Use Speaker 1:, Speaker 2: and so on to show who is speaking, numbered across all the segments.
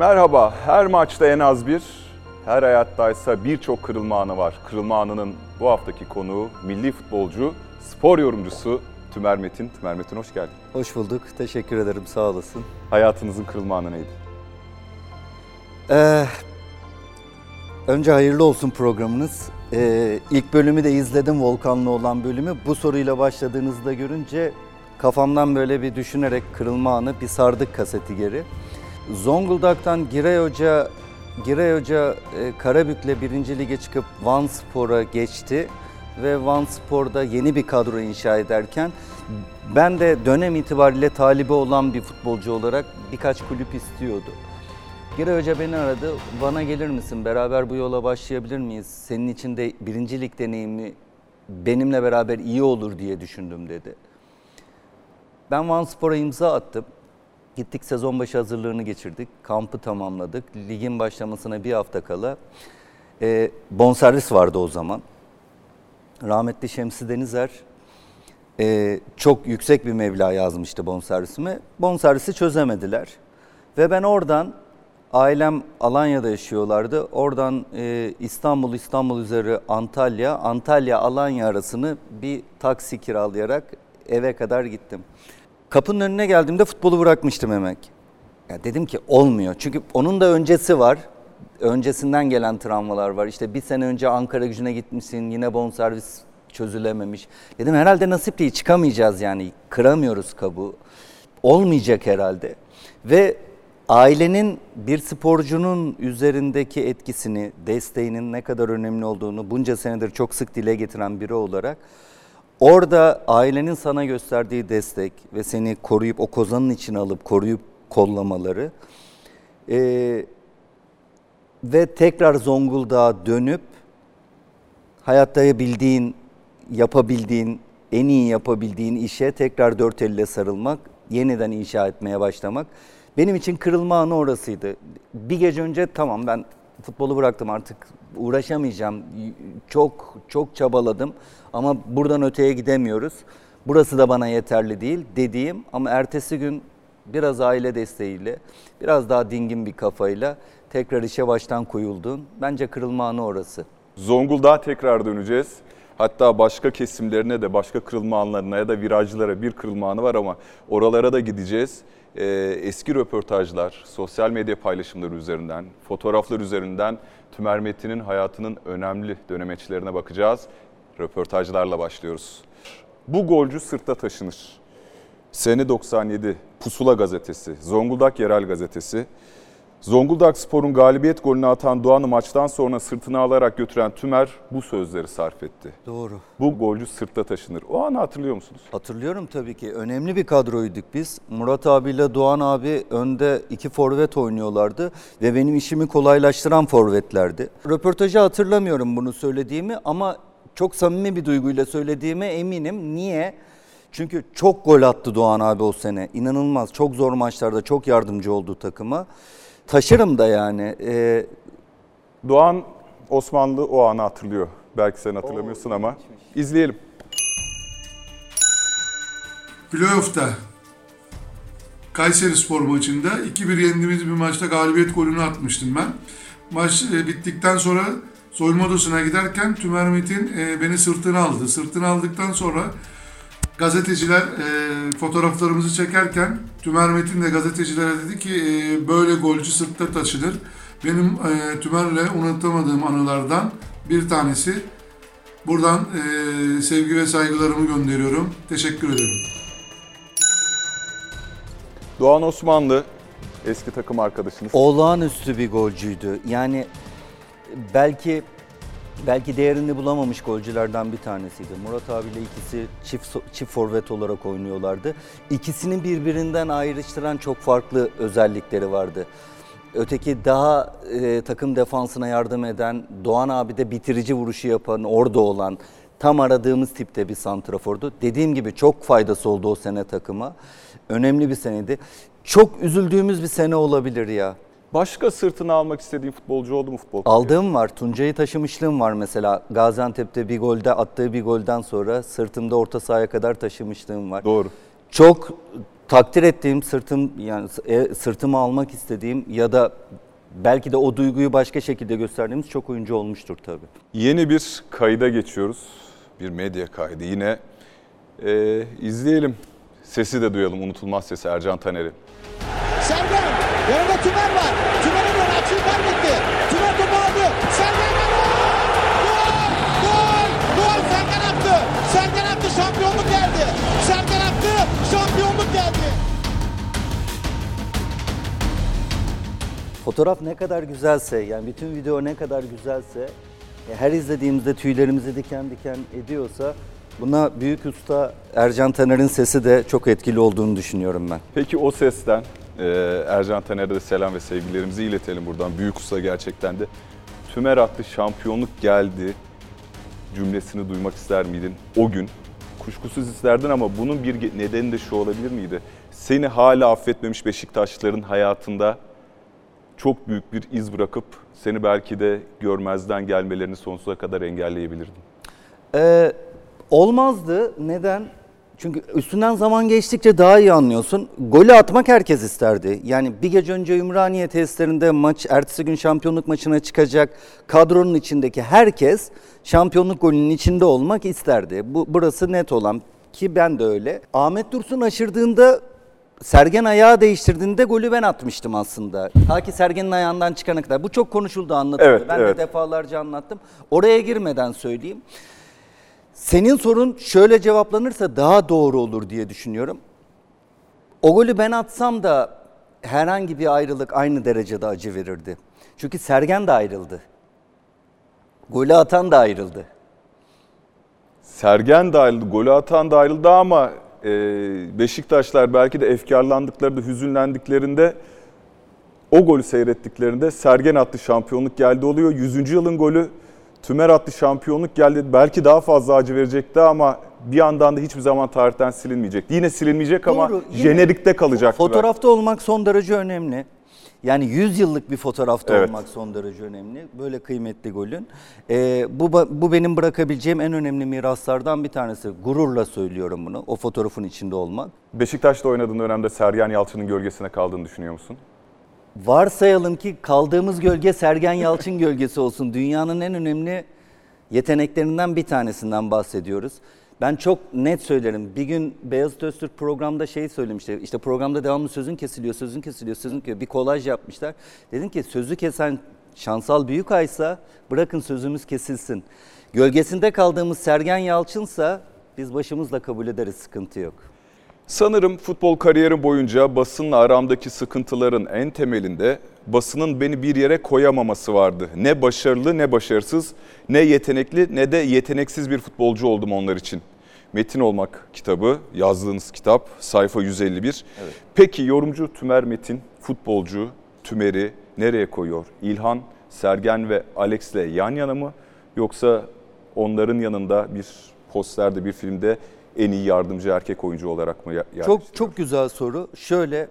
Speaker 1: Merhaba, her maçta en az bir, her hayattaysa birçok kırılma anı var. Kırılma anının bu haftaki konuğu milli futbolcu, spor yorumcusu Tümer Metin. Tümer Metin hoş geldin.
Speaker 2: Hoş bulduk. Teşekkür ederim. Sağ olasın.
Speaker 1: Hayatınızın kırılma anı neydi?
Speaker 2: Ee, önce hayırlı olsun programınız. Ee, ilk bölümü de izledim Volkan'la olan bölümü. Bu soruyla başladığınızda görünce kafamdan böyle bir düşünerek kırılma anı bir sardık kaseti geri. Zonguldak'tan Giray Hoca Giray Hoca e, Karabük'le birinci lige çıkıp Van Spor'a geçti ve Van Spor'da yeni bir kadro inşa ederken ben de dönem itibariyle talibi olan bir futbolcu olarak birkaç kulüp istiyordu. Giray Hoca beni aradı. Bana gelir misin? Beraber bu yola başlayabilir miyiz? Senin için de birinci lig deneyimi benimle beraber iyi olur diye düşündüm dedi. Ben Van Spor'a imza attım. Gittik sezon başı hazırlığını geçirdik. Kampı tamamladık. Ligin başlamasına bir hafta kala. E, bonservis vardı o zaman. Rahmetli Şemsi Denizer e, çok yüksek bir meblağ yazmıştı bonservisime. Bonservisi çözemediler. Ve ben oradan ailem Alanya'da yaşıyorlardı. Oradan e, İstanbul, İstanbul üzeri Antalya, Antalya Alanya arasını bir taksi kiralayarak eve kadar gittim. Kapının önüne geldiğimde futbolu bırakmıştım emek. Ya dedim ki olmuyor. Çünkü onun da öncesi var. Öncesinden gelen travmalar var. İşte bir sene önce Ankara gücüne gitmişsin. Yine bonservis çözülememiş. Dedim herhalde nasip değil çıkamayacağız yani. Kıramıyoruz kabuğu. Olmayacak herhalde. Ve ailenin bir sporcunun üzerindeki etkisini, desteğinin ne kadar önemli olduğunu bunca senedir çok sık dile getiren biri olarak orada ailenin sana gösterdiği destek ve seni koruyup o kozanın içine alıp koruyup kollamaları e, ve tekrar Zonguldak'a dönüp hayatta bildiğin, yapabildiğin, en iyi yapabildiğin işe tekrar dört elle sarılmak, yeniden inşa etmeye başlamak. Benim için kırılma anı orasıydı. Bir gece önce tamam ben futbolu bıraktım artık uğraşamayacağım. Çok çok çabaladım ama buradan öteye gidemiyoruz. Burası da bana yeterli değil dediğim ama ertesi gün biraz aile desteğiyle, biraz daha dingin bir kafayla tekrar işe baştan koyuldun. Bence kırılma anı orası.
Speaker 1: Zonguldak'a tekrar döneceğiz. Hatta başka kesimlerine de başka kırılma anlarına ya da virajlara bir kırılma anı var ama oralara da gideceğiz. Ee, eski röportajlar, sosyal medya paylaşımları üzerinden, fotoğraflar üzerinden Tümer Metin'in hayatının önemli dönemeçlerine bakacağız. Röportajlarla başlıyoruz. Bu golcü sırtta taşınır. Sene 97 Pusula Gazetesi, Zonguldak Yerel Gazetesi. Zonguldak Spor'un galibiyet golünü atan Doğan'ı maçtan sonra sırtına alarak götüren Tümer bu sözleri sarf etti.
Speaker 2: Doğru.
Speaker 1: Bu golcü sırtta taşınır. O anı hatırlıyor musunuz?
Speaker 2: Hatırlıyorum tabii ki. Önemli bir kadroyduk biz. Murat abiyle Doğan abi önde iki forvet oynuyorlardı ve benim işimi kolaylaştıran forvetlerdi. Röportajı hatırlamıyorum bunu söylediğimi ama çok samimi bir duyguyla söylediğime eminim. Niye? Çünkü çok gol attı Doğan abi o sene. İnanılmaz. Çok zor maçlarda çok yardımcı oldu takıma. Taşırım da yani. Ee,
Speaker 1: Doğan Osmanlı o anı hatırlıyor. Belki sen hatırlamıyorsun ama. İzleyelim.
Speaker 3: Playoff'ta Kayseri Spor maçında 2-1 yendiğimiz bir maçta galibiyet golünü atmıştım ben. Maç e, bittikten sonra soyunma odasına giderken Tümer Metin e, beni sırtına aldı. Sırtına aldıktan sonra gazeteciler e, fotoğraflarımızı çekerken Tümer Metin de gazetecilere dedi ki e, böyle golcü sırtta taşınır. Benim e, Tümer'le unutamadığım anılardan bir tanesi. Buradan e, sevgi ve saygılarımı gönderiyorum. Teşekkür ederim.
Speaker 1: Doğan Osmanlı eski takım arkadaşınız.
Speaker 2: olağanüstü bir golcüydü. Yani belki belki değerini bulamamış golcülerden bir tanesiydi. Murat abiyle ikisi çift çift forvet olarak oynuyorlardı. İkisini birbirinden ayrıştıran çok farklı özellikleri vardı. Öteki daha e, takım defansına yardım eden, Doğan abi de bitirici vuruşu yapan, orada olan tam aradığımız tipte bir santrafordu. Dediğim gibi çok faydası oldu o sene takıma. Önemli bir seneydi. Çok üzüldüğümüz bir sene olabilir ya.
Speaker 1: Başka sırtına almak istediğin futbolcu oldu mu futbol?
Speaker 2: Aldığım var. Tuncay'ı taşımışlığım var mesela. Gaziantep'te bir golde attığı bir golden sonra sırtımda orta sahaya kadar taşımışlığım var.
Speaker 1: Doğru.
Speaker 2: Çok takdir ettiğim, sırtım yani e, sırtımı almak istediğim ya da belki de o duyguyu başka şekilde gösterdiğimiz çok oyuncu olmuştur tabii.
Speaker 1: Yeni bir kayda geçiyoruz. Bir medya kaydı. Yine e, izleyelim. Sesi de duyalım. Unutulmaz sesi Ercan Taner'i.
Speaker 4: Sergen. Yanında Tümer var. Tümer'e doğru açıyı kaybetti. Tümer topu aldı. Sergen gol! Gol! Gol! Sergen attı. Sergen attı. Şampiyonluk geldi. Sergen attı. Şampiyonluk geldi.
Speaker 2: Fotoğraf ne kadar güzelse, yani bütün video ne kadar güzelse, e, her izlediğimizde tüylerimizi diken diken ediyorsa buna büyük usta Ercan Taner'in sesi de çok etkili olduğunu düşünüyorum ben.
Speaker 1: Peki o sesten e, Ercan Taner'e de selam ve sevgilerimizi iletelim buradan. Büyük usta gerçekten de. Tümer attı şampiyonluk geldi cümlesini duymak ister miydin o gün? Kuşkusuz isterdin ama bunun bir nedeni de şu olabilir miydi? Seni hala affetmemiş Beşiktaşlıların hayatında çok büyük bir iz bırakıp seni belki de görmezden gelmelerini sonsuza kadar engelleyebilirdin.
Speaker 2: Ee, olmazdı. Neden? Çünkü üstünden zaman geçtikçe daha iyi anlıyorsun. Golü atmak herkes isterdi. Yani bir gece önce Ümraniye tesislerinde maç, ertesi gün şampiyonluk maçına çıkacak kadronun içindeki herkes şampiyonluk golünün içinde olmak isterdi. Bu burası net olan ki ben de öyle. Ahmet Dursun aşırdığında Sergen ayağı değiştirdiğinde golü ben atmıştım aslında. Ta ki Sergen'in ayağından çıkana kadar. Bu çok konuşuldu anlatıldı.
Speaker 1: Evet,
Speaker 2: ben
Speaker 1: evet.
Speaker 2: de defalarca anlattım. Oraya girmeden söyleyeyim. Senin sorun şöyle cevaplanırsa daha doğru olur diye düşünüyorum. O golü ben atsam da herhangi bir ayrılık aynı derecede acı verirdi. Çünkü Sergen de ayrıldı. Golü atan da ayrıldı.
Speaker 1: Sergen de ayrıldı, golü atan da ayrıldı ama e, Beşiktaşlar belki de efkarlandıklarında, hüzünlendiklerinde o golü seyrettiklerinde Sergen attı şampiyonluk geldi oluyor. 100. yılın golü Tümer attı şampiyonluk geldi. Belki daha fazla acı verecekti ama bir yandan da hiçbir zaman tarihten silinmeyecekti. Yine silinmeyecek ama
Speaker 2: Doğru, yine
Speaker 1: jenerikte kalacaktı.
Speaker 2: Fotoğrafta olmak son derece önemli. Yani 100 yıllık bir fotoğrafta
Speaker 1: Evet.
Speaker 2: olmak son derece önemli. Böyle kıymetli golün. Ee, bu, bu benim bırakabileceğim en önemli miraslardan bir tanesi. Gururla söylüyorum bunu. O fotoğrafın içinde olmak.
Speaker 1: Beşiktaş'ta oynadığın dönemde Sergen Yalçın'ın gölgesine kaldığını düşünüyor musun?
Speaker 2: Varsayalım ki kaldığımız gölge Sergen Yalçın gölgesi olsun. Dünyanın en önemli yeteneklerinden bir tanesinden bahsediyoruz. Ben çok net söylerim. Bir gün Beyazıt Öztürk programda şey söylemişti. İşte programda devamlı sözün kesiliyor, sözün kesiliyor, sözün kesiliyor. Bir kolaj yapmışlar. Dedim ki sözü kesen Şansal Büyükaysa bırakın sözümüz kesilsin. Gölgesinde kaldığımız Sergen Yalçınsa biz başımızla kabul ederiz, sıkıntı yok.
Speaker 1: Sanırım futbol kariyerim boyunca basınla aramdaki sıkıntıların en temelinde basının beni bir yere koyamaması vardı. Ne başarılı ne başarısız, ne yetenekli ne de yeteneksiz bir futbolcu oldum onlar için. Metin Olmak kitabı, yazdığınız kitap, sayfa 151. Peki yorumcu Tümer Metin, futbolcu Tümer'i nereye koyuyor? İlhan, Sergen ve Alex'le yan yana mı? Yoksa onların yanında bir posterde, bir filmde en iyi yardımcı erkek oyuncu olarak mı yer-
Speaker 2: Çok çok güzel soru. Şöyle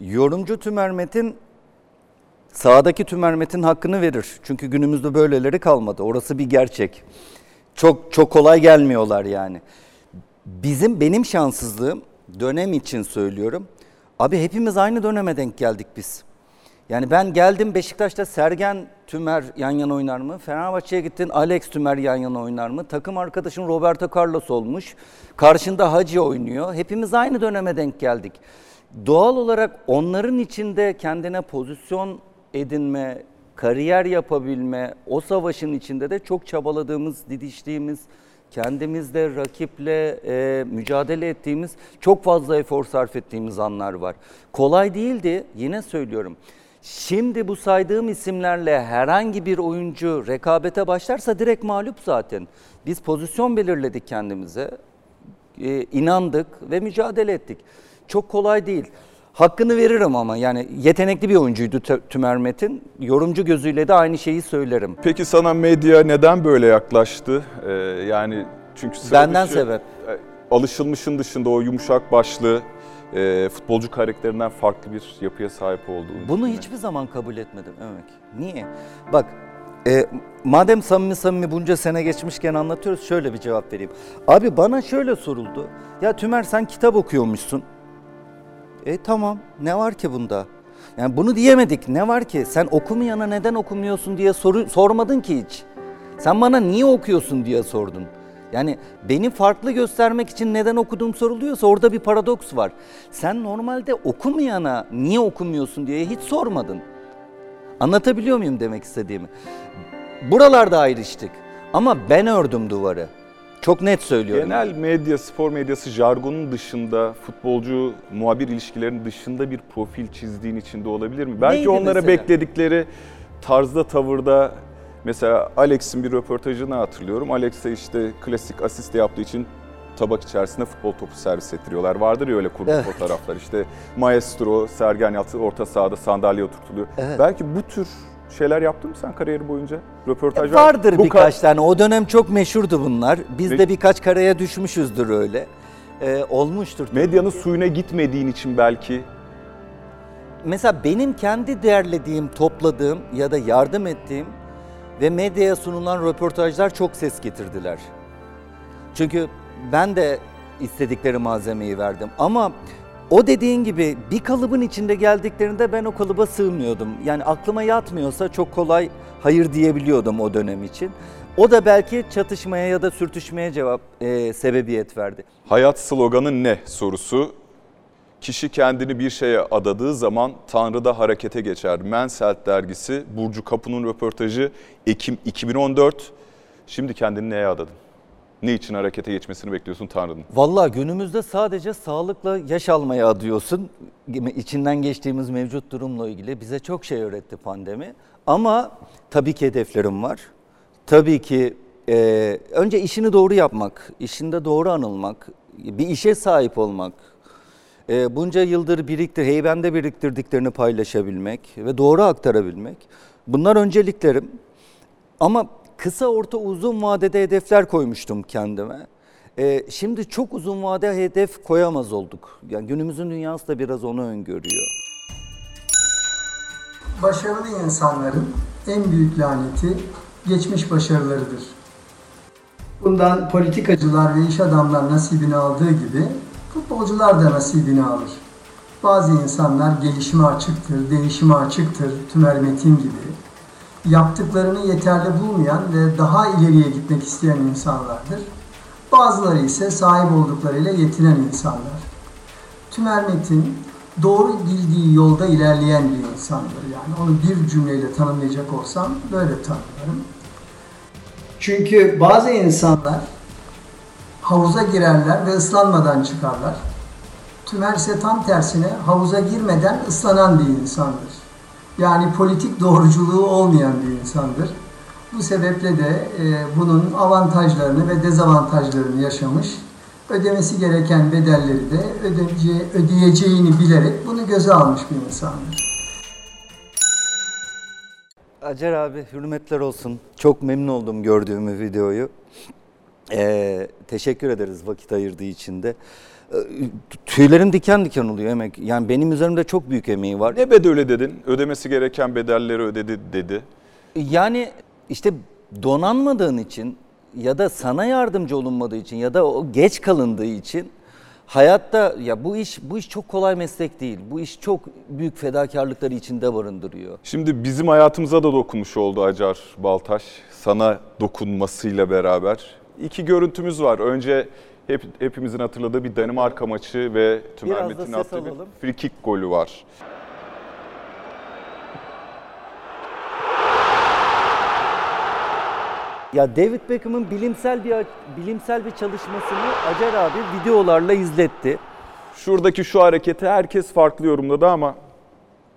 Speaker 2: yorumcu Tümer Metin sahadaki Tümer Metin hakkını verir. Çünkü günümüzde böyleleri kalmadı. Orası bir gerçek. Çok çok kolay gelmiyorlar yani. Bizim benim şanssızlığım dönem için söylüyorum. Abi hepimiz aynı döneme denk geldik biz. Yani ben geldim Beşiktaş'ta Sergen Tümer yan yana oynar mı? Fenerbahçe'ye gittin Alex Tümer yan yana oynar mı? Takım arkadaşın Roberto Carlos olmuş. Karşında Hacı oynuyor. Hepimiz aynı döneme denk geldik. Doğal olarak onların içinde kendine pozisyon edinme, kariyer yapabilme, o savaşın içinde de çok çabaladığımız, didiştiğimiz, kendimizle, rakiple e, mücadele ettiğimiz, çok fazla efor sarf ettiğimiz anlar var. Kolay değildi, yine söylüyorum. Şimdi bu saydığım isimlerle herhangi bir oyuncu rekabete başlarsa direkt mağlup zaten. Biz pozisyon belirledik kendimize, e, inandık ve mücadele ettik. Çok kolay değil. Hakkını veririm ama yani yetenekli bir oyuncuydu Tü- Tümer Metin. Yorumcu gözüyle de aynı şeyi söylerim.
Speaker 1: Peki sana medya neden böyle yaklaştı? Ee, yani çünkü sıra
Speaker 2: Benden
Speaker 1: dışı,
Speaker 2: sebep.
Speaker 1: e, Alışılmışın dışında o yumuşak başlı e, futbolcu karakterinden farklı bir yapıya sahip olduğu.
Speaker 2: Bunu hiçbir zaman kabul etmedim Ömek. Niye? Bak e, madem samimi samimi bunca sene geçmişken anlatıyoruz şöyle bir cevap vereyim. Abi bana şöyle soruldu. Ya Tümer sen kitap okuyormuşsun. E tamam ne var ki bunda? Yani bunu diyemedik. Ne var ki? Sen okumayana neden okumuyorsun diye soru sormadın ki hiç. Sen bana niye okuyorsun diye sordun. Yani beni farklı göstermek için neden okuduğum soruluyorsa orada bir paradoks var. Sen normalde okumayana niye okumuyorsun diye hiç sormadın. Anlatabiliyor muyum demek istediğimi? Buralarda ayrıştık ama ben ördüm duvarı. Çok net söylüyorum.
Speaker 1: Genel medya, spor medyası jargonun dışında, futbolcu muhabir ilişkilerinin dışında bir profil çizdiğin içinde olabilir mi? Belki
Speaker 2: Neydi
Speaker 1: onlara
Speaker 2: mesela?
Speaker 1: bekledikleri tarzda, tavırda mesela Alex'in bir röportajını hatırlıyorum. Alex'e işte klasik asist yaptığı için tabak içerisinde futbol topu servis ettiriyorlar. Vardır ya öyle kurgu
Speaker 2: Evet.
Speaker 1: fotoğraflar. İşte maestro, Sergen Yalçın orta sahada sandalye oturtuluyor.
Speaker 2: Evet.
Speaker 1: Belki bu tür şeyler yaptın mı sen kariyeri boyunca? Röportaj
Speaker 2: E, Vardır
Speaker 1: Bu
Speaker 2: birkaç
Speaker 1: ka-
Speaker 2: tane. O dönem çok meşhurdu bunlar. Biz
Speaker 1: Ve-
Speaker 2: de birkaç karaya düşmüşüzdür öyle. Ee, olmuştur.
Speaker 1: Medyanın suyuna gitmediğin için belki
Speaker 2: Mesela benim kendi değerlediğim, topladığım ya da yardım ettiğim ve medyaya sunulan röportajlar çok ses getirdiler. Çünkü ben de istedikleri malzemeyi verdim ama o dediğin gibi bir kalıbın içinde geldiklerinde ben o kalıba sığmıyordum. Yani aklıma yatmıyorsa çok kolay hayır diyebiliyordum o dönem için. O da belki çatışmaya ya da sürtüşmeye cevap e, sebebiyet verdi.
Speaker 1: Hayat sloganı ne sorusu. Kişi kendini bir şeye adadığı zaman Tanrı da harekete geçer. Men's Health dergisi Burcu Kapı'nın röportajı Ekim 2014. Şimdi kendini neye adadın? Ne için harekete geçmesini bekliyorsun Tanrı'nın?
Speaker 2: Vallahi günümüzde sadece sağlıkla yaş almaya adıyorsun. İçinden geçtiğimiz mevcut durumla ilgili bize çok şey öğretti pandemi. Ama tabii ki hedeflerim var. Tabii ki e, önce işini doğru yapmak, işinde doğru anılmak, bir işe sahip olmak, e, bunca yıldır biriktir, heybemde biriktirdiklerini paylaşabilmek ve doğru aktarabilmek. Bunlar önceliklerim. Ama kısa, orta, uzun vadede hedefler koymuştum kendime. E, şimdi çok uzun vade hedef koyamaz olduk. Yani günümüzün dünyası da biraz onu öngörüyor.
Speaker 5: Başarılı insanların en büyük laneti geçmiş başarılarıdır. Bundan politikacılar ve iş adamlar nasibini aldığı gibi futbolcular da nasibini alır. Bazı insanlar gelişime açıktır, değişime açıktır, Tümer Metin gibi. Yaptıklarını yeterli bulmayan ve daha ileriye gitmek isteyen insanlardır. Bazıları ise sahip olduklarıyla yetinen insanlar. Tümer Metin doğru bildiği yolda ilerleyen bir insandır. Yani onu bir cümleyle tanımlayacak olsam böyle tanımlarım. Çünkü bazı insanlar havuza girerler ve ıslanmadan çıkarlar. Tümer ise tam tersine havuza girmeden ıslanan bir insandır. Yani politik doğruculuğu olmayan bir insandır. Bu sebeple de e, bunun avantajlarını ve dezavantajlarını yaşamış, ödemesi gereken bedelleri de ödeyece, ödeyeceğini bilerek bunu göze almış bir insandır.
Speaker 2: Acar abi hürmetler olsun. Çok memnun oldum gördüğümü videoyu. Ee, teşekkür ederiz vakit ayırdığı için de. Ee, tüylerim diken diken oluyor emek. Yani benim üzerimde çok büyük emeği var.
Speaker 1: Ne bedeli dedin? Ödemesi gereken bedelleri ödedi dedi.
Speaker 2: Yani işte donanmadığın için ya da sana yardımcı olunmadığı için ya da o geç kalındığı için hayatta ya bu iş bu iş çok kolay meslek değil. Bu iş çok büyük fedakarlıkları içinde barındırıyor.
Speaker 1: Şimdi bizim hayatımıza da dokunmuş oldu Acar Baltaş. Sana dokunmasıyla beraber. İki görüntümüz var. Önce hep, hepimizin hatırladığı bir Danimarka maçı ve Tümer
Speaker 2: Biraz
Speaker 1: Metin'in attığı bir free kick golü var.
Speaker 2: Ya David Beckham'ın bilimsel bir bilimsel bir çalışmasını Acar abi videolarla izletti.
Speaker 1: Şuradaki şu hareketi herkes farklı yorumladı ama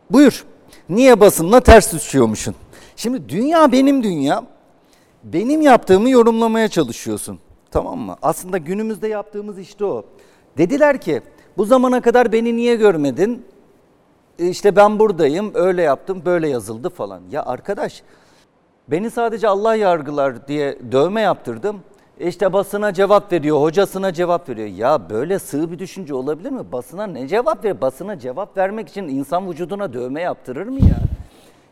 Speaker 2: Buyur. Niye basınla ters düşüyormuşsun? Şimdi dünya benim dünya. Benim yaptığımı yorumlamaya çalışıyorsun. Tamam mı? Aslında günümüzde yaptığımız işte o. Dediler ki bu zamana kadar beni niye görmedin? E İşte ben buradayım, öyle yaptım, böyle yazıldı falan. Ya arkadaş beni sadece Allah yargılar diye dövme yaptırdım. İşte basına cevap veriyor, hocasına cevap veriyor. Ya böyle sığ bir düşünce olabilir mi? Basına ne cevap ver? Basına cevap vermek için insan vücuduna dövme yaptırır mı ya?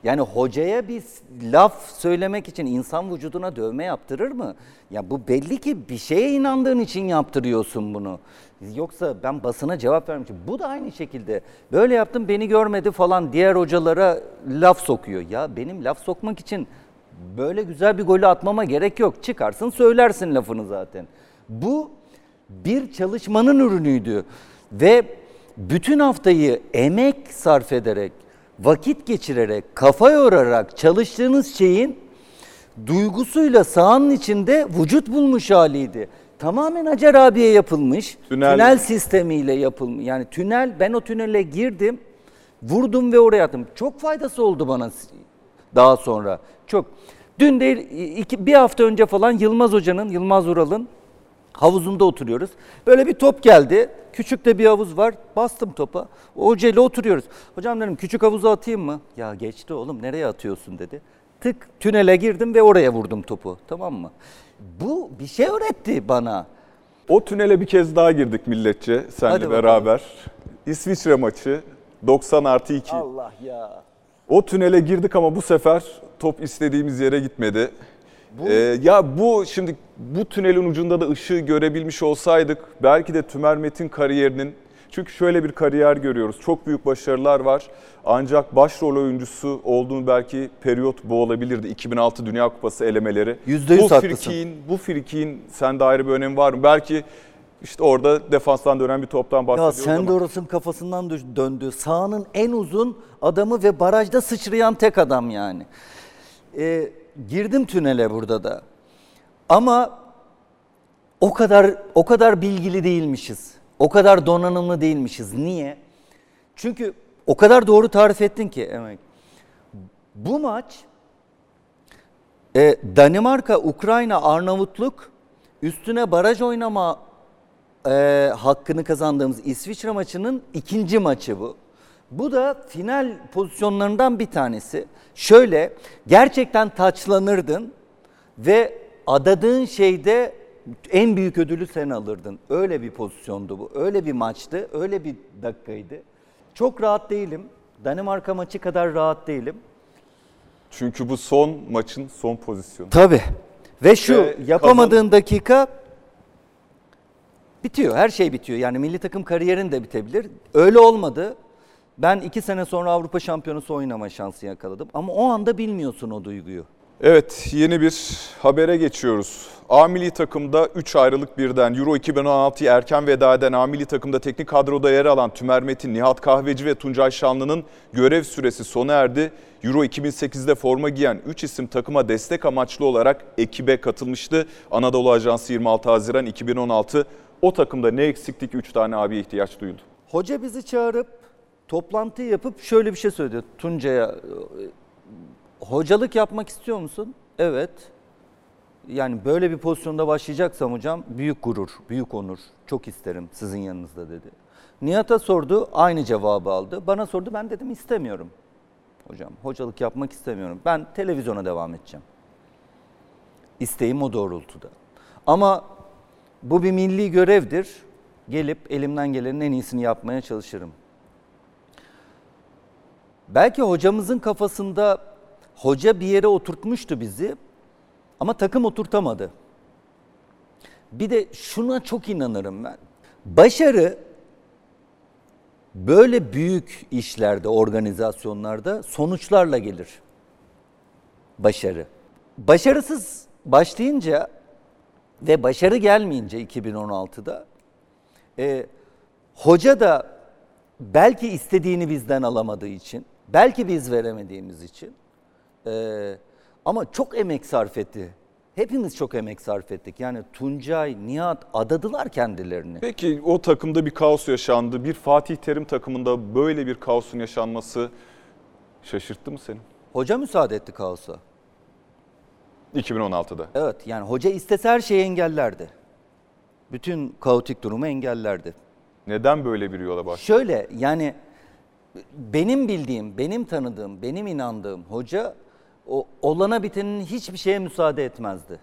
Speaker 2: Yani hocaya bir laf söylemek için insan vücuduna dövme yaptırır mı? Ya bu belli ki bir şeye inandığın için yaptırıyorsun bunu. Yoksa ben basına cevap vermişim. Bu da aynı şekilde. Böyle yaptım beni görmedi falan diğer hocalara laf sokuyor. Ya benim laf sokmak için böyle güzel bir golü atmama gerek yok. Çıkarsın söylersin lafını zaten. Bu bir çalışmanın ürünüydü. Ve bütün haftayı emek sarf ederek, vakit geçirerek, kafa yorarak çalıştığınız şeyin duygusuyla sahanın içinde vücut bulmuş haliydi. Tamamen Hacer abiye yapılmış.
Speaker 1: Tünel-
Speaker 2: Tünel, sistemiyle yapılmış. Yani tünel, ben o tünele girdim, vurdum ve oraya attım. Çok faydası oldu bana daha sonra. Çok. Dün değil, iki, bir hafta önce falan Yılmaz Hoca'nın, Yılmaz Ural'ın havuzunda oturuyoruz. Böyle bir top geldi. Küçük de bir havuz var. Bastım topa. O hocayla oturuyoruz. Hocam dedim küçük havuza atayım mı? Ya geçti oğlum nereye atıyorsun dedi. Tık tünele girdim ve oraya vurdum topu. Tamam mı? Bu bir şey öğretti bana.
Speaker 1: O tünele bir kez daha girdik milletçe
Speaker 2: Hadi
Speaker 1: seninle
Speaker 2: bakalım.
Speaker 1: beraber. İsviçre maçı 90 artı 2.
Speaker 2: Allah ya.
Speaker 1: O tünele girdik ama bu sefer top istediğimiz yere gitmedi. Ee, ya bu şimdi bu tünelin ucunda da ışığı görebilmiş olsaydık belki de Tümer Metin kariyerinin çünkü şöyle bir kariyer görüyoruz. Çok büyük başarılar var. Ancak başrol oyuncusu olduğunu belki periyot bu olabilirdi. 2006 Dünya Kupası elemeleri.
Speaker 2: Yüzde yüz
Speaker 1: bu
Speaker 2: haklısın.
Speaker 1: frikiğin, bu frikiğin sende ayrı bir önemi var mı? Belki işte orada defanstan dönen bir toptan
Speaker 2: Ya
Speaker 1: bahsediyoruz
Speaker 2: sen
Speaker 1: ama.
Speaker 2: de orasının kafasından dö- döndü. Sahanın en uzun adamı ve barajda sıçrayan tek adam yani. Ee, girdim tünele burada da. Ama o kadar o kadar bilgili değilmişiz. O kadar donanımlı değilmişiz. Niye? Çünkü o kadar doğru tarif ettin ki Emek. Bu maç e, Danimarka, Ukrayna, Arnavutluk üstüne baraj oynama e, hakkını kazandığımız İsviçre maçının ikinci maçı bu. Bu da final pozisyonlarından bir tanesi. Şöyle gerçekten taçlanırdın ve adadığın şeyde en büyük ödülü sen alırdın. Öyle bir pozisyondu bu. Öyle bir maçtı. Öyle bir dakikaydı. Çok rahat değilim. Danimarka maçı kadar rahat değilim.
Speaker 1: Çünkü bu son maçın son pozisyonu.
Speaker 2: Tabii. Ve şu
Speaker 1: Ve
Speaker 2: yapamadığın dakika bitiyor. Her şey bitiyor. Yani milli takım kariyerin de bitebilir. Öyle olmadı. Ben iki sene sonra Avrupa Şampiyonası oynama şansı yakaladım. Ama o anda bilmiyorsun o duyguyu.
Speaker 1: Evet yeni bir habere geçiyoruz. A milli takımda 3 ayrılık birden Euro 2016'yı erken veda eden A milli takımda teknik kadroda yer alan Tümer Metin, Nihat Kahveci ve Tuncay Şanlı'nın görev süresi sona erdi. Euro 2008'de forma giyen 3 isim takıma destek amaçlı olarak ekibe katılmıştı. Anadolu Ajansı 26 Haziran 2016 o takımda ne eksiklik 3 tane abiye ihtiyaç duyuldu.
Speaker 2: Hoca bizi çağırıp toplantı yapıp şöyle bir şey söyledi Tuncay'a. e, Hocalık yapmak istiyor musun? Evet. Yani böyle bir pozisyonda başlayacaksam hocam büyük gurur, büyük onur. Çok isterim sizin yanınızda dedi. Nihat'a sordu, aynı cevabı aldı. Bana sordu, ben dedim istemiyorum. Hocam hocalık yapmak istemiyorum. Ben televizyona devam edeceğim. İsteğim o doğrultuda. Ama bu bir milli görevdir. Gelip elimden gelenin en iyisini yapmaya çalışırım. Belki hocamızın kafasında hoca bir yere oturtmuştu bizi ama takım oturtamadı. Bir de şuna çok inanırım ben. Başarı böyle büyük işlerde, organizasyonlarda sonuçlarla gelir. Başarı. Başarısız başlayınca ve başarı gelmeyince 2016'da e, hoca da belki istediğini bizden alamadığı için, belki biz veremediğimiz için e, ama çok emek sarf etti. Hepimiz çok emek sarf ettik. Yani Tuncay, Nihat adadılar kendilerini.
Speaker 1: Peki o takımda bir kaos yaşandı. Bir Fatih Terim takımında böyle bir kaosun yaşanması şaşırttı mı seni?
Speaker 2: Hoca müsaade etti kaosa.
Speaker 1: 2016'da.
Speaker 2: Evet yani hoca istese her şeyi engellerdi. Bütün kaotik durumu engellerdi.
Speaker 1: Neden böyle bir yola başladı?
Speaker 2: Şöyle yani benim bildiğim, benim tanıdığım, benim inandığım hoca o olana bitenin hiçbir şeye müsaade etmezdi.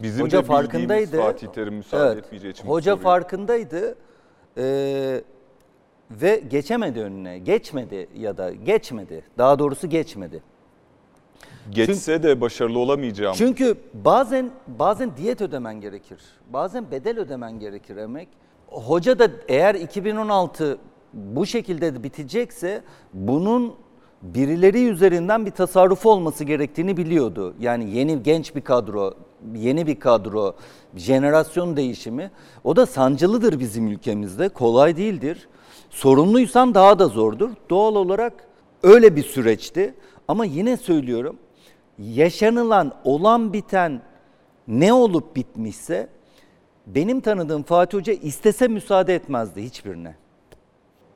Speaker 1: Bizim
Speaker 2: hoca
Speaker 1: de
Speaker 2: farkındaydı.
Speaker 1: Fatih Terim müsaade etmeyeceği için.
Speaker 2: Hoca
Speaker 1: soruyu-
Speaker 2: farkındaydı. Ee, ve geçemedi önüne. Geçmedi ya da geçmedi. Daha doğrusu geçmedi.
Speaker 1: Geçse de başarılı olamayacağım.
Speaker 2: Çünkü bazen bazen diyet ödemen gerekir. Bazen bedel ödemen gerekir emek. Hoca da eğer 2016 bu şekilde de bitecekse bunun birileri üzerinden bir tasarrufu olması gerektiğini biliyordu. Yani yeni genç bir kadro, yeni bir kadro, jenerasyon değişimi. O da sancılıdır bizim ülkemizde. Kolay değildir. Sorumluysan daha da zordur. Doğal olarak öyle bir süreçti. Ama yine söylüyorum yaşanılan, olan biten ne olup bitmişse benim tanıdığım Fatih Hoca istese müsaade etmezdi hiçbirine.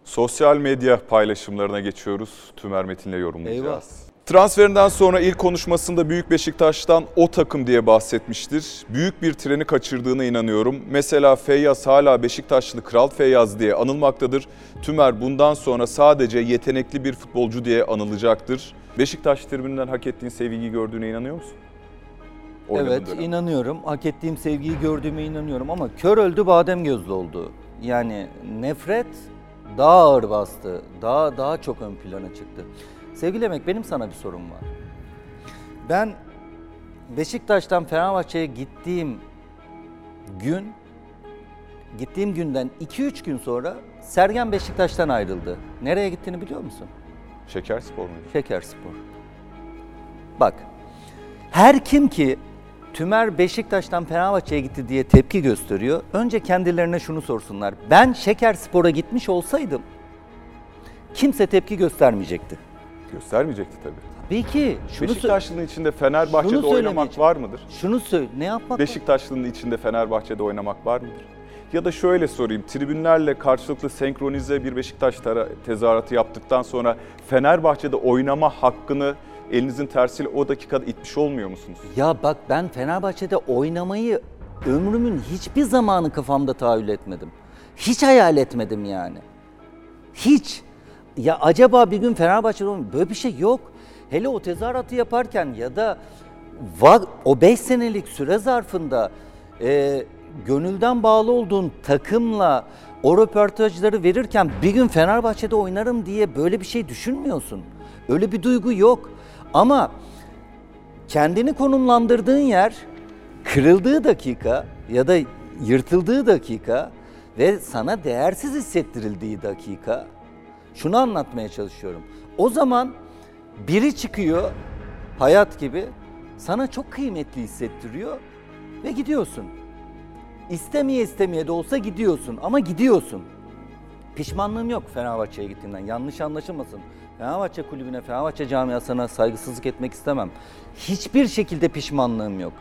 Speaker 1: Sosyal medya paylaşımlarına geçiyoruz. Tümer Metin'le yorumlayacağız.
Speaker 2: Eyvah.
Speaker 1: Transferinden sonra ilk konuşmasında Büyük Beşiktaş'tan o takım diye bahsetmiştir. Büyük bir treni kaçırdığına inanıyorum. Mesela Feyyaz hala Beşiktaşlı Kral Feyyaz diye anılmaktadır. Tümer bundan sonra sadece yetenekli bir futbolcu diye anılacaktır. Beşiktaş tribünden hak ettiğin sevgiyi gördüğüne inanıyor musun? Oynadığın
Speaker 2: evet
Speaker 1: dönem.
Speaker 2: inanıyorum. Hak ettiğim sevgiyi gördüğüme inanıyorum ama kör öldü badem gözlü oldu. Yani nefret daha ağır bastı. Daha daha çok ön plana çıktı. Sevgili Emek benim sana bir sorum var. Ben Beşiktaş'tan Fenerbahçe'ye gittiğim gün gittiğim günden 2-3 gün sonra Sergen Beşiktaş'tan ayrıldı. Nereye gittiğini biliyor musun?
Speaker 1: Şeker spor muydu?
Speaker 2: Şekerspor. Bak, her kim ki Tümer Beşiktaş'tan Fenerbahçe'ye gitti diye tepki gösteriyor. Önce kendilerine şunu sorsunlar. Ben Şekerspor'a gitmiş olsaydım kimse tepki göstermeyecekti.
Speaker 1: Göstermeyecekti tabii.
Speaker 2: Tabii ki. Şunu,
Speaker 1: Beşiktaşlı'nın içinde Fenerbahçe'de
Speaker 2: şunu
Speaker 1: oynamak var mıdır?
Speaker 2: şunu söyle. Ne yapmak?
Speaker 1: Beşiktaşlı'nın içinde Fenerbahçe'de oynamak var mıdır? Ya da şöyle sorayım, tribünlerle karşılıklı senkronize bir Beşiktaş tezahüratı yaptıktan sonra Fenerbahçe'de oynama hakkını elinizin tersiyle o dakikada itmiş olmuyor musunuz?
Speaker 2: Ya bak ben Fenerbahçe'de oynamayı ömrümün hiçbir zamanı kafamda tahayyül etmedim. Hiç hayal etmedim yani. Hiç. Ya acaba bir gün Fenerbahçe'de oynayayım. Böyle bir şey yok. Hele o tezahüratı yaparken ya da o 5 senelik süre zarfında e, gönülden bağlı olduğun takımla o röportajları verirken bir gün Fenerbahçe'de oynarım diye böyle bir şey düşünmüyorsun. Öyle bir duygu yok. Ama kendini konumlandırdığın yer kırıldığı dakika ya da yırtıldığı dakika ve sana değersiz hissettirildiği dakika şunu anlatmaya çalışıyorum. O zaman biri çıkıyor hayat gibi sana çok kıymetli hissettiriyor ve gidiyorsun. İstemeye istemeye de olsa gidiyorsun ama gidiyorsun. Pişmanlığım yok Fenerbahçe'ye gittiğimden. Yanlış anlaşılmasın. Fenerbahçe kulübüne, Fenerbahçe camiasına saygısızlık etmek istemem. Hiçbir şekilde pişmanlığım yok.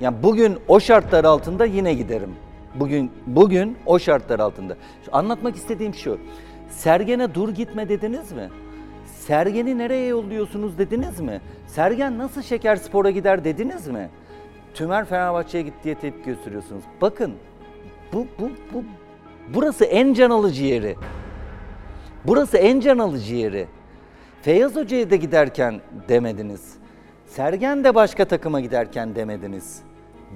Speaker 2: Yani bugün o şartlar altında yine giderim. Bugün bugün o şartlar altında. Şu anlatmak istediğim şu. Sergen'e dur gitme dediniz mi? Sergen'i nereye yolluyorsunuz dediniz mi? Sergen nasıl Şeker Spor'a gider dediniz mi? Tümer Fenerbahçe'ye gitti diye tepki gösteriyorsunuz. Bakın bu, bu, bu, burası en can alıcı yeri. Burası en can alıcı yeri. Feyyaz Hoca'ya da giderken demediniz. Sergen de başka takıma giderken demediniz.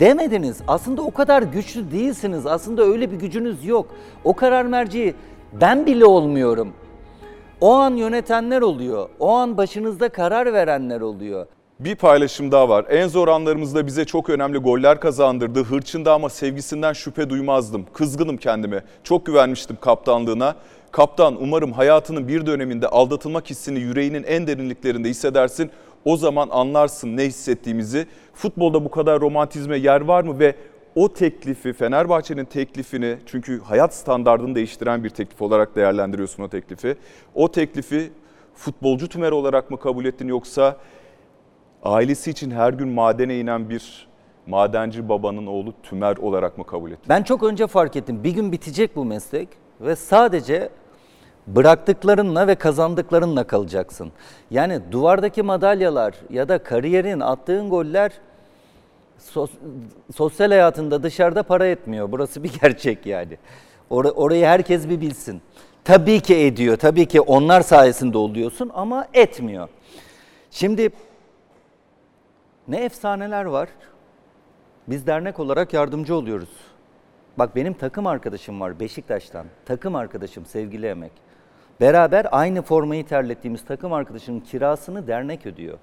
Speaker 2: Demediniz. Aslında o kadar güçlü değilsiniz. Aslında öyle bir gücünüz yok. O karar merci ben bile olmuyorum. O an yönetenler oluyor. O an başınızda karar verenler oluyor.
Speaker 1: Bir paylaşım daha var. En zor anlarımızda bize çok önemli goller kazandırdı. Hırçında ama sevgisinden şüphe duymazdım. Kızgınım kendime. Çok güvenmiştim kaptanlığına. Kaptan umarım hayatının bir döneminde aldatılmak hissini yüreğinin en derinliklerinde hissedersin. O zaman anlarsın ne hissettiğimizi. Futbolda bu kadar romantizme yer var mı ve o teklifi Fenerbahçe'nin teklifini çünkü hayat standartını değiştiren bir teklif olarak değerlendiriyorsun o teklifi. O teklifi futbolcu tümer olarak mı kabul ettin yoksa ailesi için her gün madene inen bir madenci babanın oğlu Tümer olarak mı kabul ettin?
Speaker 2: Ben çok önce fark ettim. Bir gün bitecek bu meslek ve sadece bıraktıklarınla ve kazandıklarınla kalacaksın. Yani duvardaki madalyalar ya da kariyerin, attığın goller sos- sosyal hayatında dışarıda para etmiyor. Burası bir gerçek yani. Or- orayı herkes bir bilsin. Tabii ki ediyor. Tabii ki onlar sayesinde oluyorsun ama etmiyor. Şimdi ne efsaneler var. Biz dernek olarak yardımcı oluyoruz. Bak benim takım arkadaşım var Beşiktaş'tan. Takım arkadaşım sevgili Emek. Beraber aynı formayı terlettiğimiz takım arkadaşının kirasını dernek ödüyor.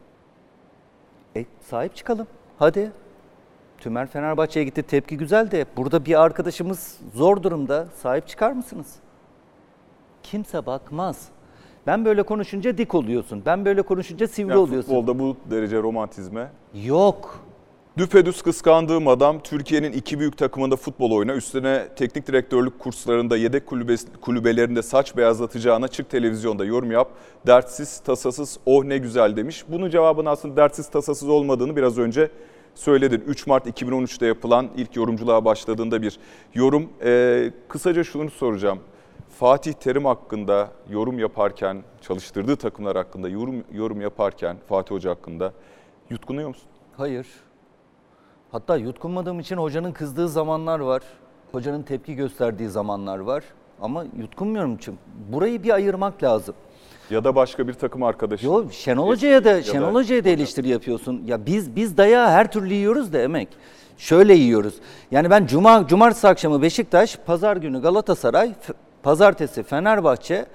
Speaker 2: E sahip çıkalım. Hadi. Tümer Fenerbahçe'ye gitti. Tepki güzel de burada bir arkadaşımız zor durumda. Sahip çıkar mısınız? Kimse bakmaz. Ben böyle konuşunca dik oluyorsun. Ben böyle konuşunca sivri
Speaker 1: Yani
Speaker 2: oluyorsun.
Speaker 1: futbolda bu derece romantizme.
Speaker 2: Yok.
Speaker 1: Düpedüz kıskandığım adam Türkiye'nin iki büyük takımında futbol oyna. Üstüne teknik direktörlük kurslarında, yedek kulübe, kulübelerinde saç beyazlatacağına çık televizyonda yorum yap. Dertsiz, tasasız, oh ne güzel demiş. Bunun cevabının aslında dertsiz, tasasız olmadığını biraz önce söyledin. 3 Mart 2013'te yapılan ilk yorumculuğa başladığında bir yorum. Ee, kısaca şunu soracağım. Fatih Terim hakkında yorum yaparken, çalıştırdığı takımlar hakkında yorum, yorum yaparken Fatih Hoca hakkında yutkunuyor musun?
Speaker 2: Hayır. Hatta yutkunmadığım için hocanın kızdığı zamanlar var. Hocanın tepki gösterdiği zamanlar var. Ama yutkunmuyorum çünkü burayı bir ayırmak lazım.
Speaker 1: Ya da başka bir takım arkadaşı.
Speaker 2: Yo Şenol Hoca'ya da Şenol Hoca'ya da eleştiri yapıyorsun. Ya biz biz dayağı her türlü yiyoruz da emek. Şöyle yiyoruz. Yani ben cuma cumartesi akşamı Beşiktaş, pazar günü Galatasaray, f- pazartesi Fenerbahçe,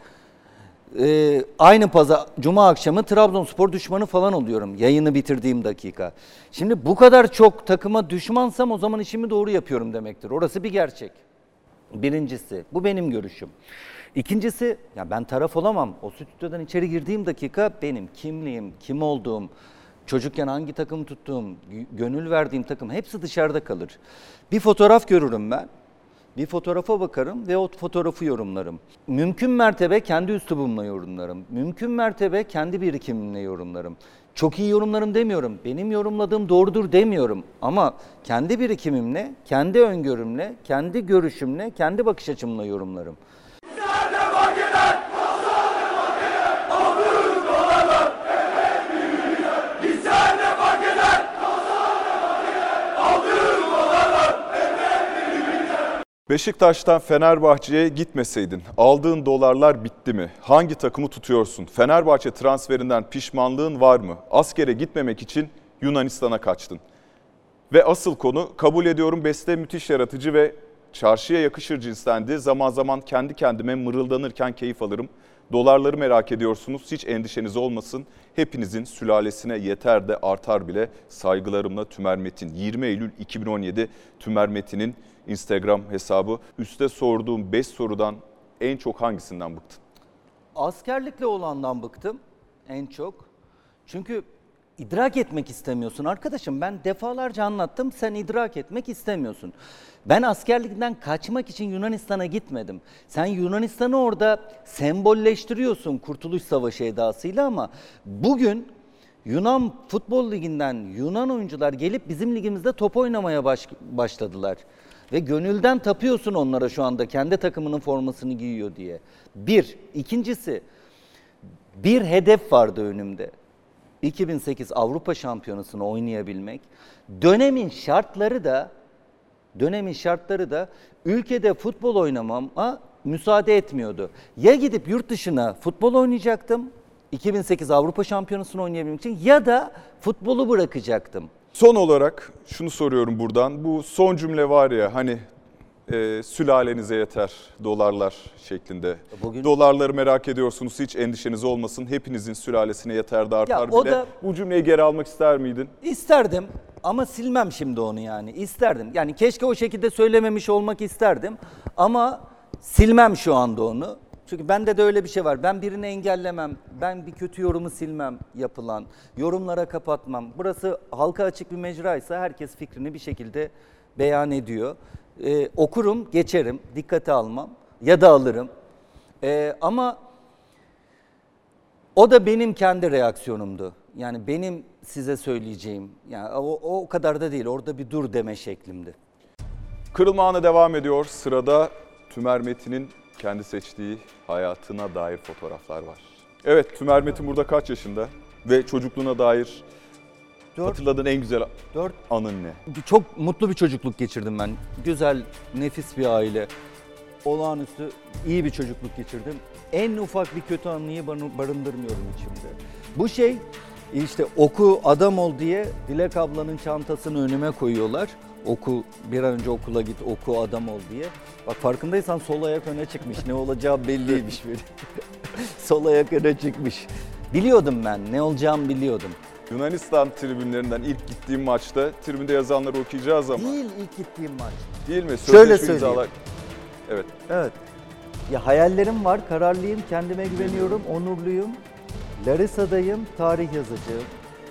Speaker 2: e, aynı pazar cuma akşamı Trabzonspor düşmanı falan oluyorum yayını bitirdiğim dakika. Şimdi bu kadar çok takıma düşmansam o zaman işimi doğru yapıyorum demektir. Orası bir gerçek. Birincisi, bu benim görüşüm. İkincisi, ya ben taraf olamam. O stüdyodan içeri girdiğim dakika benim kimliğim, kim olduğum, çocukken hangi takım tuttuğum, gö- gönül verdiğim takım hepsi dışarıda kalır. Bir fotoğraf görürüm ben. Bir fotoğrafa bakarım ve o fotoğrafı yorumlarım. Mümkün mertebe kendi üslubumla yorumlarım. Mümkün mertebe kendi birikimimle yorumlarım. Çok iyi yorumlarım demiyorum. Benim yorumladığım doğrudur demiyorum. Ama kendi birikimimle, kendi öngörümle, kendi görüşümle, kendi bakış açımla yorumlarım.
Speaker 1: Beşiktaş'tan Fenerbahçe'ye gitmeseydin aldığın dolarlar bitti mi? Hangi takımı tutuyorsun? Fenerbahçe transferinden pişmanlığın var mı? Askere gitmemek için Yunanistan'a kaçtın. Ve asıl konu kabul ediyorum beste müthiş yaratıcı ve çarşıya yakışır cinstendi. Zaman zaman kendi kendime mırıldanırken keyif alırım. Dolarları merak ediyorsunuz. Hiç endişeniz olmasın. Hepinizin sülalesine yeter de artar bile. Saygılarımla Tümer Metin. 20 Eylül 2017 Tümer Metin'in Instagram hesabı. Üste sorduğum 5 sorudan en çok hangisinden bıktın?
Speaker 2: Askerlikle olandan bıktım en çok. Çünkü idrak etmek istemiyorsun arkadaşım. Ben defalarca anlattım sen idrak etmek istemiyorsun. Ben askerlikten kaçmak için Yunanistan'a gitmedim. Sen Yunanistan'ı orada sembolleştiriyorsun Kurtuluş Savaşı edasıyla ama bugün Yunan Futbol Ligi'nden Yunan oyuncular gelip bizim ligimizde top oynamaya baş- başladılar. Ve gönülden tapıyorsun onlara şu anda kendi takımının formasını giyiyor diye. Bir. İkincisi bir hedef vardı önümde. 2008 Avrupa Şampiyonası'nı oynayabilmek. Dönemin şartları da dönemin şartları da ülkede futbol oynamama müsaade etmiyordu. Ya gidip yurt dışına futbol oynayacaktım 2008 Avrupa Şampiyonası'nı oynayabilmek için ya da futbolu bırakacaktım.
Speaker 1: Son olarak şunu soruyorum buradan. Bu son cümle var ya hani e, sülalenize yeter dolarlar şeklinde.
Speaker 2: Bugün-
Speaker 1: Dolarları merak ediyorsunuz hiç endişeniz olmasın. Hepinizin sülalesine yeter de artar
Speaker 2: o
Speaker 1: bile.
Speaker 2: da-
Speaker 1: Bu cümleyi geri almak ister miydin?
Speaker 2: İsterdim ama silmem şimdi onu yani. İsterdim. Yani keşke o şekilde söylememiş olmak isterdim ama silmem şu anda onu. Çünkü bende de öyle bir şey var. Ben birini engellemem. Ben bir kötü yorumu silmem yapılan. Yorumlara kapatmam. Burası halka açık bir mecraysa herkes fikrini bir şekilde beyan ediyor. Ee, okurum, geçerim, dikkate almam ya da alırım. Ee, ama o da benim kendi reaksiyonumdu. Yani benim size söyleyeceğim. Yani o, o kadar da değil. Orada bir dur deme şeklimdi.
Speaker 1: Kırılma anı devam ediyor. Sırada Tümer Metin'in kendi seçtiği hayatına dair fotoğraflar var. Evet Tümer Metin burada kaç yaşında? Ve çocukluğuna dair
Speaker 2: Dört.
Speaker 1: hatırladığın en güzel
Speaker 2: Dört.
Speaker 1: anın ne?
Speaker 2: Çok mutlu bir çocukluk geçirdim ben. Güzel, nefis bir aile. Olağanüstü iyi bir çocukluk geçirdim. En ufak bir kötü anıyı barı- barındırmıyorum içimde. Bu şey işte oku adam ol diye Dilek ablanın çantasını önüme koyuyorlar. Oku bir an önce okula git oku adam ol diye. Bak farkındaysan sol ayak öne çıkmış. Ne olacağı belliymiş böyle. sol ayak öne çıkmış. Biliyordum ben ne olacağımı biliyordum.
Speaker 1: Yunanistan tribünlerinden ilk gittiğim maçta tribünde yazanları okuyacağız ama
Speaker 2: Değil ilk gittiğim maç.
Speaker 1: değil mi?
Speaker 2: Şöyle
Speaker 1: Sözleşme
Speaker 2: söyleyeyim.
Speaker 1: imzalar- Evet.
Speaker 2: Evet. Ya hayallerim var, kararlıyım, kendime güveniyorum, onurluyum. Larissa'dayım, tarih yazacağım.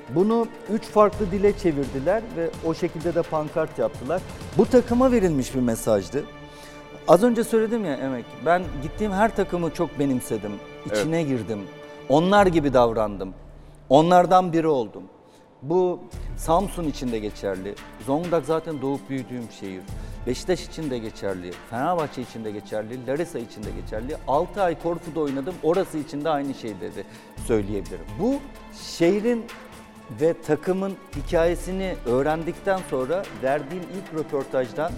Speaker 2: Bunu üç farklı dile çevirdiler ve o şekilde de pankart yaptılar. Bu takıma verilmiş bir mesajdı. Az önce söyledim ya Emek, ben gittiğim her takımı çok benimsedim. İçine girdim. Onlar gibi davrandım. Onlardan biri oldum. Bu Samsun için de geçerli. Zonguldak zaten doğup büyüdüğüm şehir. Beşiktaş için de geçerli. Fenerbahçe için de geçerli. Larissa için de geçerli. 6 ay Korfu'da oynadım. Orası için de aynı şeyleri söyleyebilirim. Bu şehrin ve takımın hikayesini öğrendikten sonra verdiğim ilk röportajdan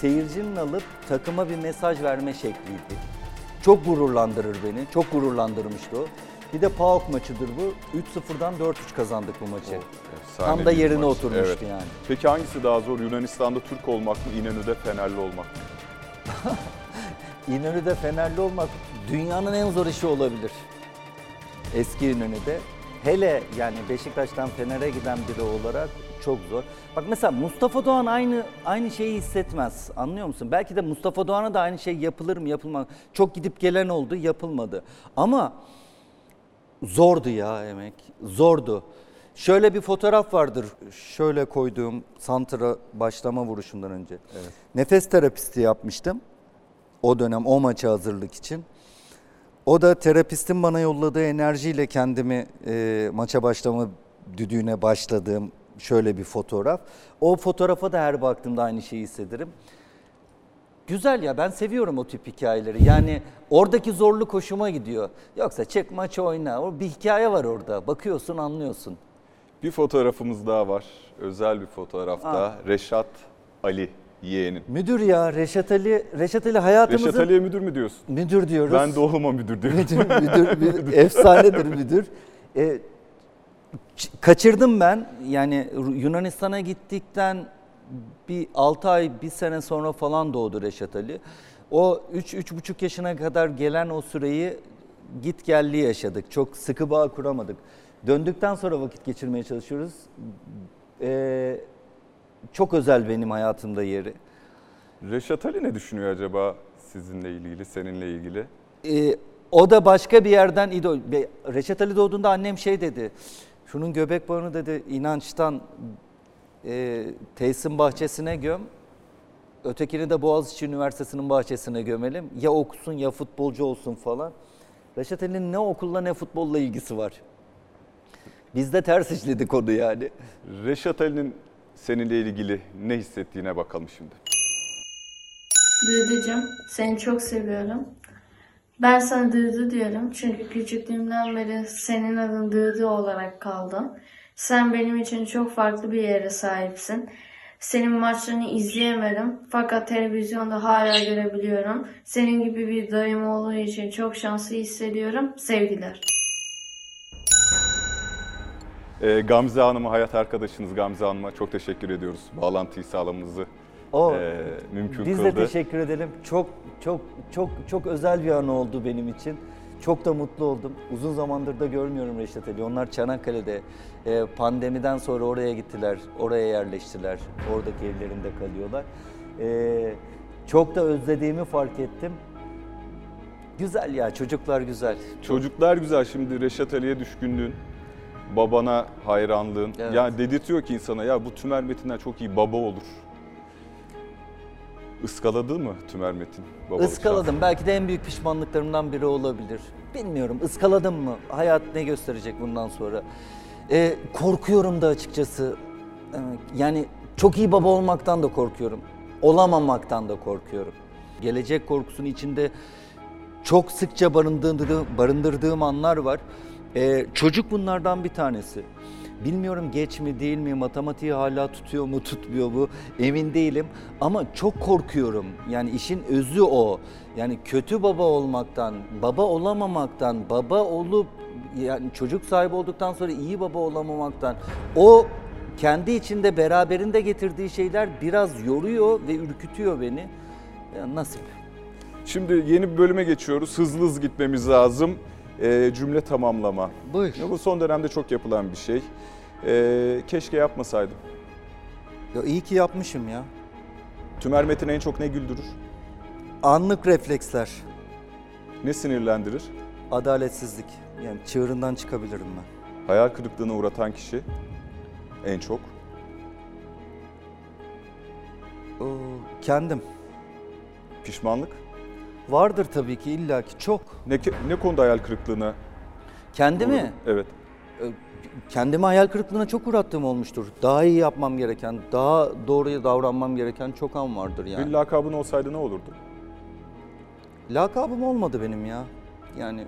Speaker 2: seyircinin alıp takıma bir mesaj verme şekliydi. Çok gururlandırır beni. Çok gururlandırmıştı o. Bir de PAOK maçıdır bu. 3-0'dan 4-3 kazandık bu maçı.
Speaker 1: Efsane
Speaker 2: Tam da yerine
Speaker 1: maç.
Speaker 2: oturmuştu
Speaker 1: Evet.
Speaker 2: yani.
Speaker 1: Peki hangisi daha zor? Yunanistan'da Türk olmak mı, İnönü'de Fenerli olmak mı?
Speaker 2: İnönü'de Fenerli olmak dünyanın en zor işi olabilir. Eski İnönü'de. Hele yani Beşiktaş'tan Fener'e giden biri olarak çok zor. Bak mesela Mustafa Doğan aynı aynı şeyi hissetmez. Anlıyor musun? Belki de Mustafa Doğan'a da aynı şey yapılır mı yapılmaz. Çok gidip gelen oldu yapılmadı. Ama zordu ya emek. Zordu. Şöyle bir fotoğraf vardır. Şöyle koyduğum santra başlama vuruşundan önce. Nefes terapisti yapmıştım. O dönem o maça hazırlık için. O da terapistin bana yolladığı enerjiyle kendimi e, maça başlama düdüğüne başladığım şöyle bir fotoğraf. O fotoğrafa da her baktığımda aynı şeyi hissederim. Güzel ya ben seviyorum o tip hikayeleri. Yani oradaki zorluk hoşuma gidiyor. Yoksa çek maçı oyna. O bir hikaye var orada. Bakıyorsun anlıyorsun.
Speaker 1: Bir fotoğrafımız daha var. Özel bir fotoğrafta. Reşat Ali yeğenin.
Speaker 2: Müdür ya Reşat Ali, Reşat Ali hayatımızın
Speaker 1: Reşat Ali'ye müdür mü diyorsun?
Speaker 2: müdür diyoruz.
Speaker 1: Ben de oğluma müdür diyorum.
Speaker 2: müdür, müdür, müdür, efsanedir müdür. E, ç- kaçırdım ben. Yani Yunanistan'a gittikten bir 6 ay, bir sene sonra falan doğdu Reşat Ali. O 3-3,5 yaşına kadar gelen o süreyi git gelli yaşadık. Çok sıkı bağ kuramadık. Döndükten sonra vakit geçirmeye çalışıyoruz. E, çok özel benim hayatımda yeri.
Speaker 1: Reşat Ali ne düşünüyor acaba sizinle ilgili, seninle ilgili?
Speaker 2: Ee, o da başka bir yerden idol. Reşat Ali doğduğunda annem şey dedi. Şunun göbek bağını dedi inançtan e, tesisin bahçesine göm. Ötekini de Boğaziçi Üniversitesi'nin bahçesine gömelim. Ya okusun ya futbolcu olsun falan. Reşat Ali'nin ne okulla ne futbolla ilgisi var. Biz de ters işledik onu yani.
Speaker 1: Reşat Ali'nin seninle ilgili ne hissettiğine bakalım şimdi.
Speaker 6: Dıdıcım, seni çok seviyorum. Ben sana Dıdı diyorum çünkü küçüklüğümden beri senin adın Dıdı olarak kaldı. Sen benim için çok farklı bir yere sahipsin. Senin maçlarını izleyemedim fakat televizyonda hala görebiliyorum. Senin gibi bir dayım olduğu için çok şanslı hissediyorum. Sevgiler.
Speaker 1: Ee, Gamze Hanım'a, hayat arkadaşınız Gamze Hanım'a çok teşekkür ediyoruz. Bağlantıyı sağlamamızı
Speaker 2: O
Speaker 1: e, mümkün
Speaker 2: Biz
Speaker 1: kıldı.
Speaker 2: de teşekkür edelim. Çok çok çok çok özel bir an oldu benim için. Çok da mutlu oldum. Uzun zamandır da görmüyorum Reşat Ali. Onlar Çanakkale'de e, pandemiden sonra oraya gittiler. Oraya yerleştiler. Oradaki evlerinde kalıyorlar. E, çok da özlediğimi fark ettim. Güzel ya çocuklar güzel.
Speaker 1: Çocuklar güzel şimdi Reşat Ali'ye düşkünlüğün, babana hayranlığın.
Speaker 2: Evet.
Speaker 1: Yani dedirtiyor ki insana ya bu Tümer Metin'den çok iyi baba olur. Iskaladı mı Tümer Metin
Speaker 2: Iskaladım. Belki de en büyük pişmanlıklarımdan biri olabilir. Bilmiyorum. Iskaladım mı? Hayat ne gösterecek bundan sonra? Ee, korkuyorum da açıkçası. Ee, Yani çok iyi baba olmaktan da korkuyorum. Olamamaktan da korkuyorum. Gelecek korkusunun içinde çok sıkça barındırdığım, barındırdığım anlar var. Ee, çocuk bunlardan bir tanesi. Bilmiyorum geç mi değil mi, matematiği hala tutuyor mu tutmuyor mu emin değilim. Ama çok korkuyorum. Yani işin özü o. Yani kötü baba olmaktan, baba olamamaktan, baba olup yani çocuk sahibi olduktan sonra iyi baba olamamaktan o kendi içinde beraberinde getirdiği şeyler biraz yoruyor ve ürkütüyor beni. Ya nasip.
Speaker 1: Şimdi yeni bir bölüme geçiyoruz. Hızlı hızlı gitmemiz lazım. Ee, cümle tamamlama.
Speaker 2: Buyur.
Speaker 1: Ya bu son dönemde çok yapılan bir şey. Ee, keşke yapmasaydım.
Speaker 2: Ya iyi ki yapmışım ya.
Speaker 1: Tümer Metin en çok ne güldürür?
Speaker 2: Anlık refleksler,
Speaker 1: Ne sinirlendirir?
Speaker 2: adaletsizlik. Yani çığırından çıkabilirim ben.
Speaker 1: Hayal kırıklığına uğratan kişi en çok.
Speaker 2: Oo, kendim.
Speaker 1: Pişmanlık.
Speaker 2: Vardır tabii ki illaki çok.
Speaker 1: Ne, ne konuda hayal kırıklığına
Speaker 2: Kendimi,
Speaker 1: uğradın? Evet.
Speaker 2: kendimi hayal kırıklığına çok uğrattığım olmuştur. Daha iyi yapmam gereken, daha doğruya davranmam gereken çok an vardır yani.
Speaker 1: Bir lakabın olsaydı ne olurdu?
Speaker 2: Lakabım olmadı benim ya. Yani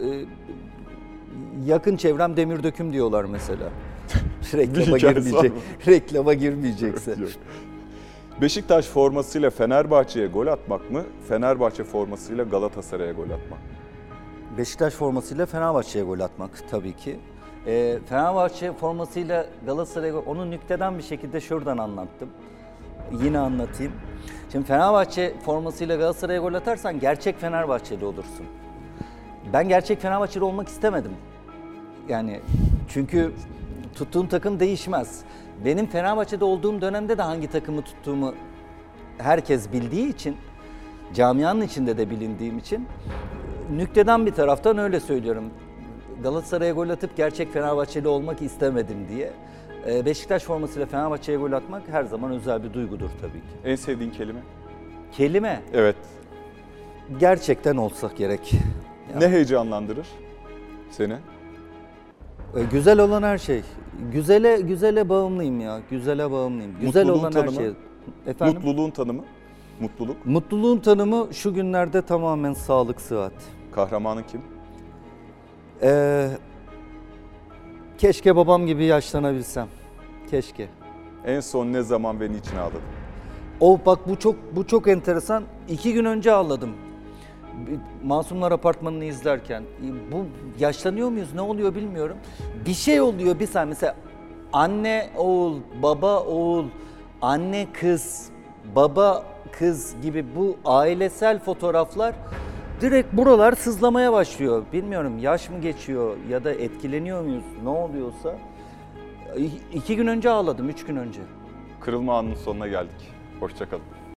Speaker 2: e, yakın çevrem demir döküm diyorlar mesela. reklama girmeyecek. reklama girmeyecekse.
Speaker 1: Beşiktaş formasıyla Fenerbahçe'ye gol atmak mı? Fenerbahçe formasıyla Galatasaray'a gol atmak mı?
Speaker 2: Beşiktaş formasıyla Fenerbahçe'ye gol atmak tabii ki. E, Fenerbahçe formasıyla Galatasaray'a onu nükteden bir şekilde şuradan anlattım. Yine anlatayım. Şimdi Fenerbahçe formasıyla Galatasaray'a gol atarsan gerçek Fenerbahçeli olursun. Ben gerçek Fenerbahçeli olmak istemedim. Yani çünkü tuttuğum takım değişmez. Benim Fenerbahçe'de olduğum dönemde de hangi takımı tuttuğumu herkes bildiği için, camianın içinde de bilindiğim için nükteden bir taraftan öyle söylüyorum. Galatasaray'a gol atıp gerçek Fenerbahçeli olmak istemedim diye. Ee, Beşiktaş formasıyla Fenerbahçe'ye gol atmak her zaman özel bir duygudur tabii ki.
Speaker 1: En sevdiğin kelime?
Speaker 2: Kelime
Speaker 1: Evet.
Speaker 2: gerçekten olsa gerek.
Speaker 1: Ne heyecanlandırır seni?
Speaker 2: Ee, Güzel olan her şey. Güzele güzele bağımlıyım ya. Güzele bağımlıyım. Güzel
Speaker 1: Mutluluğun
Speaker 2: olan her
Speaker 1: tanımı?
Speaker 2: şey. Efendim?
Speaker 1: Mutluluğun tanımı? Mutluluk.
Speaker 2: Mutluluğun tanımı şu günlerde tamamen sağlık, sıhhat.
Speaker 1: Kahramanın kim?
Speaker 2: Ee, keşke babam gibi yaşlanabilsem. Keşke.
Speaker 1: En son ne zaman ve niçin ağladın?
Speaker 2: O bak bu çok bu çok enteresan. İki gün önce ağladım. Masumlar Apartmanı'nı izlerken. Bu yaşlanıyor muyuz ne oluyor bilmiyorum. Bir şey oluyor bir saniye. Mesela anne oğul, baba oğul, anne kız, baba kız gibi bu ailesel fotoğraflar direkt buralar sızlamaya başlıyor. Bilmiyorum yaş mı geçiyor ya da etkileniyor muyuz ne oluyorsa. İki gün önce ağladım, üç gün önce.
Speaker 1: Kırılma anının sonuna geldik. Hoşçakalın.